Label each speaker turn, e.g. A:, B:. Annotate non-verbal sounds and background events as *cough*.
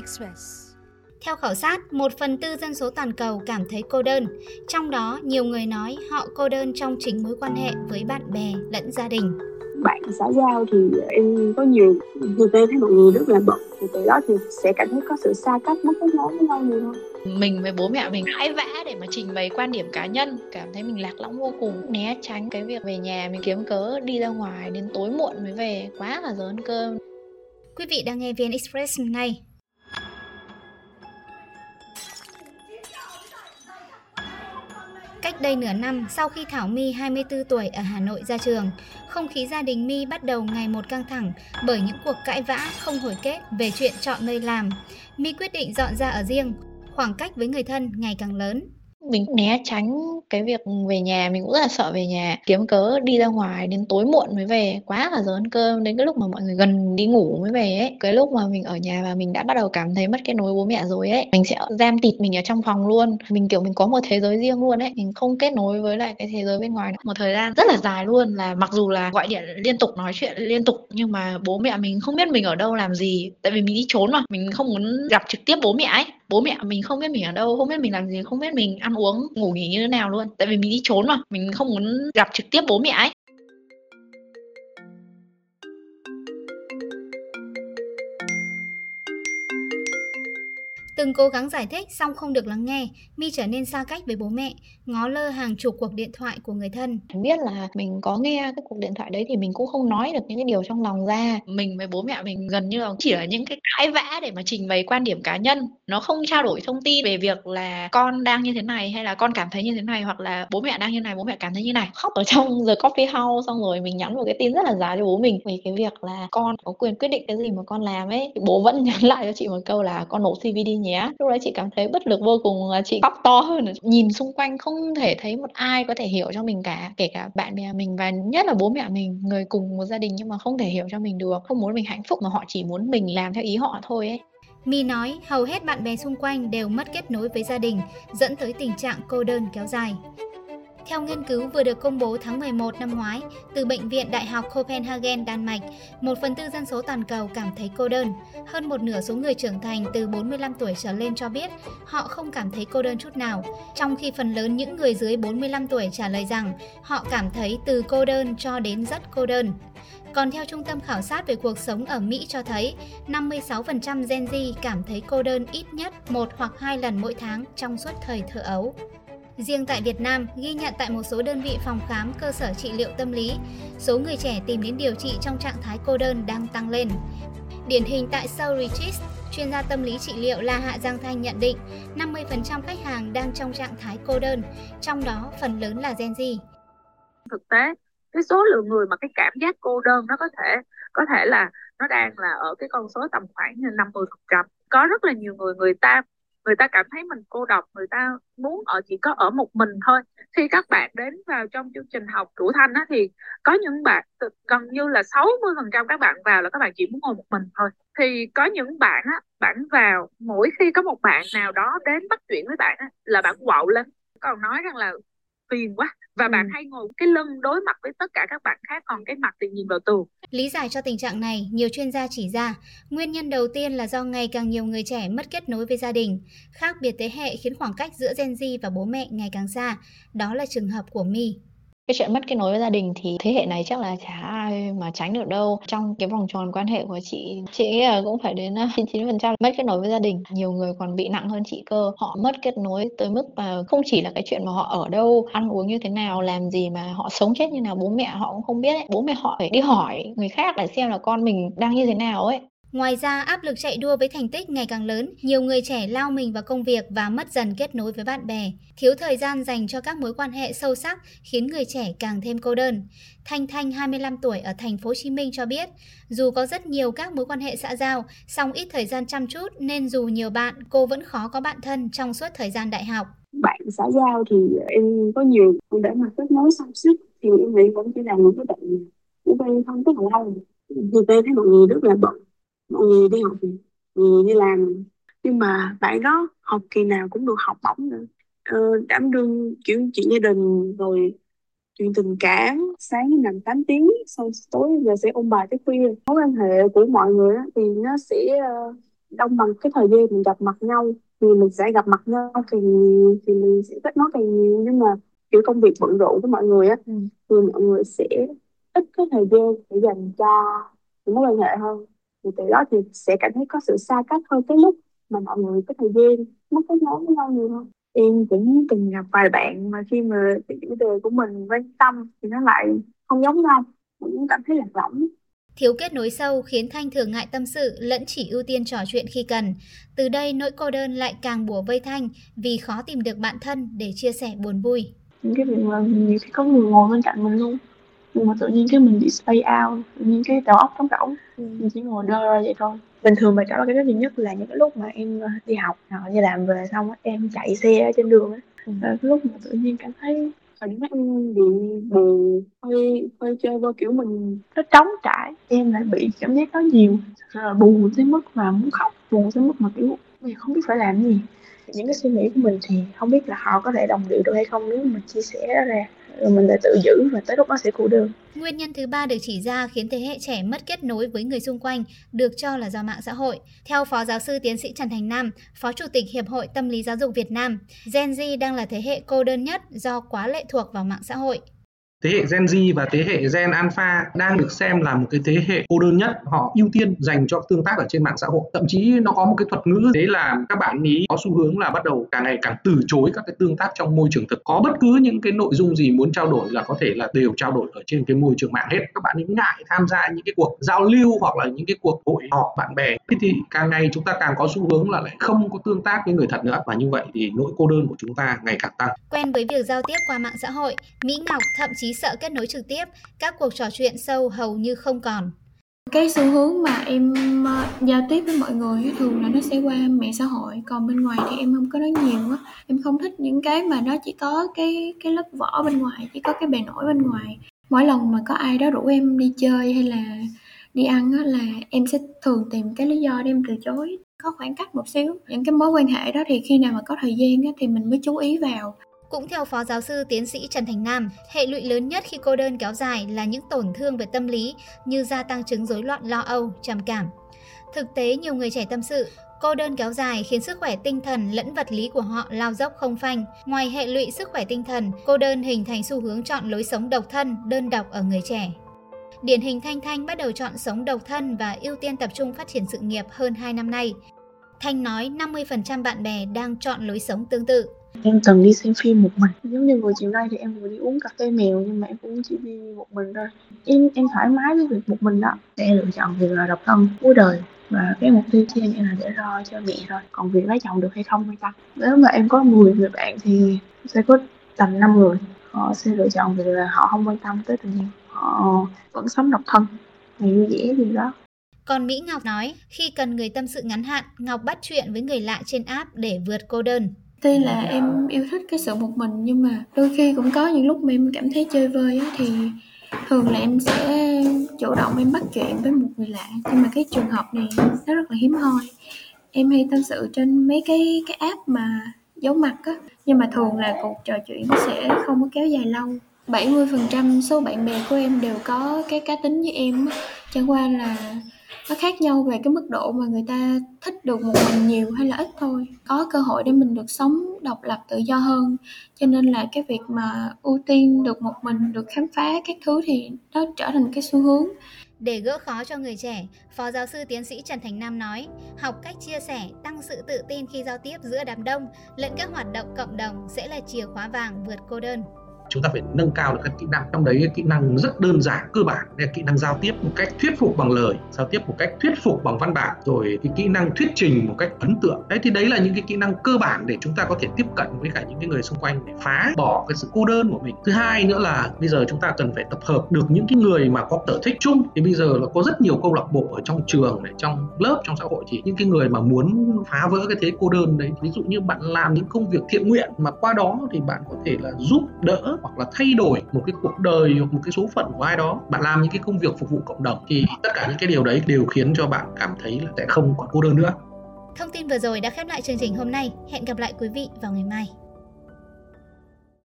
A: Express.
B: Theo khảo sát, một phần tư dân số toàn cầu cảm thấy cô đơn. Trong đó, nhiều người nói họ cô đơn trong chính mối quan hệ với bạn bè lẫn gia đình.
C: Bạn xã giao thì em có nhiều thực tế thấy mọi người rất là bận thì từ đó thì sẽ cảm thấy có sự xa cách mất kết nối với nhau nhiều hơn
D: mình với bố mẹ mình cãi vã để mà trình bày quan điểm cá nhân cảm thấy mình lạc lõng vô cùng né tránh cái việc về nhà mình kiếm cớ đi ra ngoài đến tối muộn mới về quá là giờ ăn cơm
B: Quý vị đang nghe VN Express ngay. Cách đây nửa năm, sau khi Thảo My 24 tuổi ở Hà Nội ra trường, không khí gia đình My bắt đầu ngày một căng thẳng bởi những cuộc cãi vã không hồi kết về chuyện chọn nơi làm. My quyết định dọn ra ở riêng, khoảng cách với người thân ngày càng lớn
D: mình né tránh cái việc về nhà, mình cũng rất là sợ về nhà. Kiếm cớ đi ra ngoài đến tối muộn mới về, quá là giờ ăn cơm. Đến cái lúc mà mọi người gần đi ngủ mới về ấy, cái lúc mà mình ở nhà và mình đã bắt đầu cảm thấy mất cái nối bố mẹ rồi ấy, mình sẽ giam tịt mình ở trong phòng luôn. Mình, kiểu, mình có một thế giới riêng luôn ấy, mình không kết nối với lại cái thế giới bên ngoài nữa. một thời gian rất là dài luôn là mặc dù là gọi điện liên tục, nói chuyện liên tục, nhưng mà bố mẹ mình không biết mình ở đâu làm gì. Tại vì mình đi trốn mà, mình không muốn gặp trực tiếp bố mẹ ấy bố mẹ mình không biết mình ở đâu, không biết mình làm gì, không biết mình ăn uống, ngủ nghỉ như thế nào luôn. Tại vì mình đi trốn mà, mình không muốn gặp trực tiếp bố mẹ ấy.
B: Từng cố gắng giải thích xong không được lắng nghe, Mi trở nên xa cách với bố mẹ, ngó lơ hàng chục cuộc điện thoại của người thân.
D: Biết là mình có nghe cái cuộc điện thoại đấy thì mình cũng không nói được những cái điều trong lòng ra. Mình với bố mẹ mình gần như là chỉ là những cái cãi vã để mà trình bày quan điểm cá nhân. Nó không trao đổi thông tin về việc là con đang như thế này hay là con cảm thấy như thế này hoặc là bố mẹ đang như này, bố mẹ cảm thấy như này. Khóc ở trong *laughs* giờ coffee house xong rồi mình nhắn một cái tin rất là giá cho bố mình về cái việc là con có quyền quyết định cái gì mà con làm ấy. Thì bố vẫn *laughs* nhắn lại cho chị một câu là con nộp đi nhỉ nhé lúc đấy chị cảm thấy bất lực vô cùng là chị khóc to hơn. Nhìn xung quanh không thể thấy một ai có thể hiểu cho mình cả kể cả bạn bè mình và nhất là bố mẹ mình người cùng một gia đình nhưng mà không thể hiểu cho mình được không muốn mình hạnh phúc mà họ chỉ muốn mình làm theo ý họ thôi ấy.
B: Mi nói hầu hết bạn bè xung quanh đều mất kết nối với gia đình, dẫn tới tình trạng cô đơn kéo dài. Theo nghiên cứu vừa được công bố tháng 11 năm ngoái từ Bệnh viện Đại học Copenhagen, Đan Mạch, một phần tư dân số toàn cầu cảm thấy cô đơn. Hơn một nửa số người trưởng thành từ 45 tuổi trở lên cho biết họ không cảm thấy cô đơn chút nào, trong khi phần lớn những người dưới 45 tuổi trả lời rằng họ cảm thấy từ cô đơn cho đến rất cô đơn. Còn theo Trung tâm Khảo sát về cuộc sống ở Mỹ cho thấy, 56% Gen Z cảm thấy cô đơn ít nhất một hoặc hai lần mỗi tháng trong suốt thời thơ ấu. Riêng tại Việt Nam, ghi nhận tại một số đơn vị phòng khám cơ sở trị liệu tâm lý, số người trẻ tìm đến điều trị trong trạng thái cô đơn đang tăng lên. Điển hình tại Soul Retreat, chuyên gia tâm lý trị liệu La Hạ Giang Thanh nhận định 50% khách hàng đang trong trạng thái cô đơn, trong đó phần lớn là Gen Z.
C: Thực tế, cái số lượng người mà cái cảm giác cô đơn nó có thể có thể là nó đang là ở cái con số tầm khoảng 50%. Có rất là nhiều người người ta người ta cảm thấy mình cô độc người ta muốn ở chỉ có ở một mình thôi khi các bạn đến vào trong chương trình học cửu thanh á, thì có những bạn gần như là 60 phần trăm các bạn vào là các bạn chỉ muốn ngồi một mình thôi thì có những bạn á bạn vào mỗi khi có một bạn nào đó đến bắt chuyện với bạn á, là bạn quạo lên còn nói rằng là phiền quá và ừ. bạn hay ngồi cái lưng đối mặt với tất cả các bạn khác còn cái mặt thì nhìn vào tường.
B: Lý giải cho tình trạng này, nhiều chuyên gia chỉ ra, nguyên nhân đầu tiên là do ngày càng nhiều người trẻ mất kết nối với gia đình. Khác biệt thế hệ khiến khoảng cách giữa Gen Z và bố mẹ ngày càng xa. Đó là trường hợp của My
D: cái chuyện mất kết nối với gia đình thì thế hệ này chắc là chả ai mà tránh được đâu. Trong cái vòng tròn quan hệ của chị chị nghĩ là cũng phải đến à, 99 phần trăm mất kết nối với gia đình. Nhiều người còn bị nặng hơn chị cơ. Họ mất kết nối tới mức mà không chỉ là cái chuyện mà họ ở đâu, ăn uống như thế nào, làm gì mà họ sống chết như nào, bố mẹ họ cũng không biết ấy. bố mẹ họ phải đi hỏi người khác để xem là con mình đang như thế nào ấy.
B: Ngoài ra, áp lực chạy đua với thành tích ngày càng lớn, nhiều người trẻ lao mình vào công việc và mất dần kết nối với bạn bè. Thiếu thời gian dành cho các mối quan hệ sâu sắc khiến người trẻ càng thêm cô đơn. Thanh Thanh 25 tuổi ở thành phố Hồ Chí Minh cho biết, dù có rất nhiều các mối quan hệ xã giao, song ít thời gian chăm chút nên dù nhiều bạn, cô vẫn khó có bạn thân trong suốt thời gian đại học.
C: Bạn xã giao thì em có nhiều để mà kết nối song sức thì em nghĩ vẫn chỉ là những cái bạn của quen không có lâu. Vì tôi thấy mọi người rất là bận mọi người đi học người đi làm nhưng mà bạn đó học kỳ nào cũng được học bổng nữa. Ờ, đảm đương chuyện chuyện gia đình rồi chuyện tình cảm sáng nằm 8 tiếng sau tối giờ sẽ ôn bài tới khuya. Mối quan hệ của mọi người thì nó sẽ uh,
A: đông bằng cái thời gian mình gặp mặt nhau. Thì mình sẽ gặp mặt nhau càng nhiều thì mình sẽ kết nối càng nhiều. Nhưng mà kiểu công việc bận rộn của mọi người á ừ. thì mọi người sẽ ít cái thời gian để dành cho những mối quan hệ hơn thì từ đó thì sẽ cảm thấy có sự xa cách hơn cái lúc mà mọi người có thời gian mất kết nối với nhau nhiều hơn em cũng từng gặp vài bạn mà khi mà cái chủ đề của mình quan tâm thì nó lại không giống nhau cũng cảm thấy lạc lõng
B: Thiếu kết nối sâu khiến Thanh thường ngại tâm sự lẫn chỉ ưu tiên trò chuyện khi cần. Từ đây nỗi cô đơn lại càng bùa vây Thanh vì khó tìm được bạn thân để chia sẻ buồn vui.
A: Những cái việc mà nhiều khi có người ngồi bên cạnh mình luôn nhưng mà tự nhiên cái mình bị stay out tự nhiên cái đầu óc trống rỗng. Ừ. mình chỉ ngồi đơ ra vậy thôi. Bình thường mà trở lại cái đó duy nhất là những cái lúc mà em ờ, đi học hoặc đi làm về xong em chạy xe ở trên đường á. Ừ. cái lúc mà tự nhiên cảm thấy thời điểm em bị buồn hơi hơi chơi vô kiểu mình nó trống trải. Em lại bị cảm giác đó nhiều rồi là buồn tới mức mà muốn khóc buồn tới mức mà kiểu mình không biết phải làm gì. Những cái suy nghĩ của mình thì không biết là họ có thể đồng điệu được hay không nếu mình chia sẻ ra rồi mình lại tự giữ và tới lúc đó sẽ cô đơn.
B: Nguyên nhân thứ ba được chỉ ra khiến thế hệ trẻ mất kết nối với người xung quanh được cho là do mạng xã hội. Theo Phó Giáo sư Tiến sĩ Trần Thành Nam, Phó Chủ tịch Hiệp hội Tâm lý Giáo dục Việt Nam, Gen Z đang là thế hệ cô đơn nhất do quá lệ thuộc vào mạng xã hội
E: thế hệ Gen Z và thế hệ Gen Alpha đang được xem là một cái thế hệ cô đơn nhất, họ ưu tiên dành cho tương tác ở trên mạng xã hội. Thậm chí nó có một cái thuật ngữ đấy là các bạn ý có xu hướng là bắt đầu càng ngày càng từ chối các cái tương tác trong môi trường thực. Có bất cứ những cái nội dung gì muốn trao đổi là có thể là đều trao đổi ở trên cái môi trường mạng hết. Các bạn ý ngại tham gia những cái cuộc giao lưu hoặc là những cái cuộc hội họp bạn bè. Thế thì càng ngày chúng ta càng có xu hướng là lại không có tương tác với người thật nữa. Và như vậy thì nỗi cô đơn của chúng ta ngày càng tăng.
B: Quen với việc giao tiếp qua mạng xã hội, Mỹ Ngọc thậm chí sợ kết nối trực tiếp, các cuộc trò chuyện sâu hầu như không còn.
F: Cái xu hướng mà em ờ, giao tiếp với mọi người thường là nó sẽ qua mạng xã hội, còn bên ngoài thì em không có nói nhiều á. Em không thích những cái mà nó chỉ có cái cái lớp vỏ bên ngoài, chỉ có cái bề nổi bên ngoài. Mỗi lần mà có ai đó rủ em đi chơi hay là đi ăn á là em sẽ thường tìm cái lý do để em từ chối có khoảng cách một xíu những cái mối quan hệ đó thì khi nào mà có thời gian á, thì mình mới chú ý vào
B: cũng theo Phó Giáo sư Tiến sĩ Trần Thành Nam, hệ lụy lớn nhất khi cô đơn kéo dài là những tổn thương về tâm lý như gia tăng chứng rối loạn lo âu, trầm cảm. Thực tế, nhiều người trẻ tâm sự, cô đơn kéo dài khiến sức khỏe tinh thần lẫn vật lý của họ lao dốc không phanh. Ngoài hệ lụy sức khỏe tinh thần, cô đơn hình thành xu hướng chọn lối sống độc thân, đơn độc ở người trẻ. Điển hình Thanh Thanh bắt đầu chọn sống độc thân và ưu tiên tập trung phát triển sự nghiệp hơn 2 năm nay. Thanh nói 50% bạn bè đang chọn lối sống tương tự.
A: Em từng đi xem phim một mình, giống như vừa chiều nay thì em vừa đi uống cà phê mèo nhưng mà em cũng chỉ đi một mình thôi. Em em thoải mái với việc một mình đó. Sẽ lựa chọn việc là độc thân cuối đời và cái mục tiêu của em là để lo cho mẹ thôi. Còn việc lấy chồng được hay không hay ta Nếu mà em có 10 người bạn thì sẽ có tầm 5 người họ sẽ lựa chọn việc là họ không quan tâm tới tình yêu họ vẫn sống độc thân ngày vui vẻ gì đó
B: còn Mỹ Ngọc nói, khi cần người tâm sự ngắn hạn, Ngọc bắt chuyện với người lạ trên app để vượt cô đơn.
F: Tuy là em yêu thích cái sự một mình nhưng mà đôi khi cũng có những lúc mà em cảm thấy chơi vơi á, thì thường là em sẽ chủ động em bắt chuyện với một người lạ. Nhưng mà cái trường hợp này nó rất là hiếm hoi. Em hay tâm sự trên mấy cái cái app mà giấu mặt á nhưng mà thường là cuộc trò chuyện nó sẽ không có kéo dài lâu. 70% số bạn bè của em đều có cái cá tính như em chẳng qua là nó khác nhau về cái mức độ mà người ta thích được một mình nhiều hay là ít thôi. Có cơ hội để mình được sống độc lập tự do hơn. Cho nên là cái việc mà ưu tiên được một mình được khám phá các thứ thì nó trở thành cái xu hướng.
B: Để gỡ khó cho người trẻ, Phó giáo sư tiến sĩ Trần Thành Nam nói, học cách chia sẻ, tăng sự tự tin khi giao tiếp giữa đám đông, lẫn các hoạt động cộng đồng sẽ là chìa khóa vàng vượt cô đơn
E: chúng ta phải nâng cao được các kỹ năng. Trong đấy, cái kỹ năng rất đơn giản, cơ bản. Là kỹ năng giao tiếp một cách thuyết phục bằng lời, giao tiếp một cách thuyết phục bằng văn bản, rồi cái kỹ năng thuyết trình một cách ấn tượng. Đấy, thì đấy là những cái kỹ năng cơ bản để chúng ta có thể tiếp cận với cả những cái người xung quanh để phá bỏ cái sự cô đơn của mình. Thứ hai nữa là bây giờ chúng ta cần phải tập hợp được những cái người mà có sở thích chung. Thì bây giờ là có rất nhiều câu lạc bộ ở trong trường này, trong lớp, trong xã hội. Thì những cái người mà muốn phá vỡ cái thế cô đơn đấy, ví dụ như bạn làm những công việc thiện nguyện mà qua đó thì bạn có thể là giúp đỡ hoặc là thay đổi một cái cuộc đời hoặc một cái số phận của ai đó, bạn làm những cái công việc phục vụ cộng đồng thì tất cả những cái điều đấy đều khiến cho bạn cảm thấy là sẽ không còn cô đơn nữa
B: Thông tin vừa rồi đã khép lại chương trình hôm nay. Hẹn gặp lại quý vị vào ngày mai.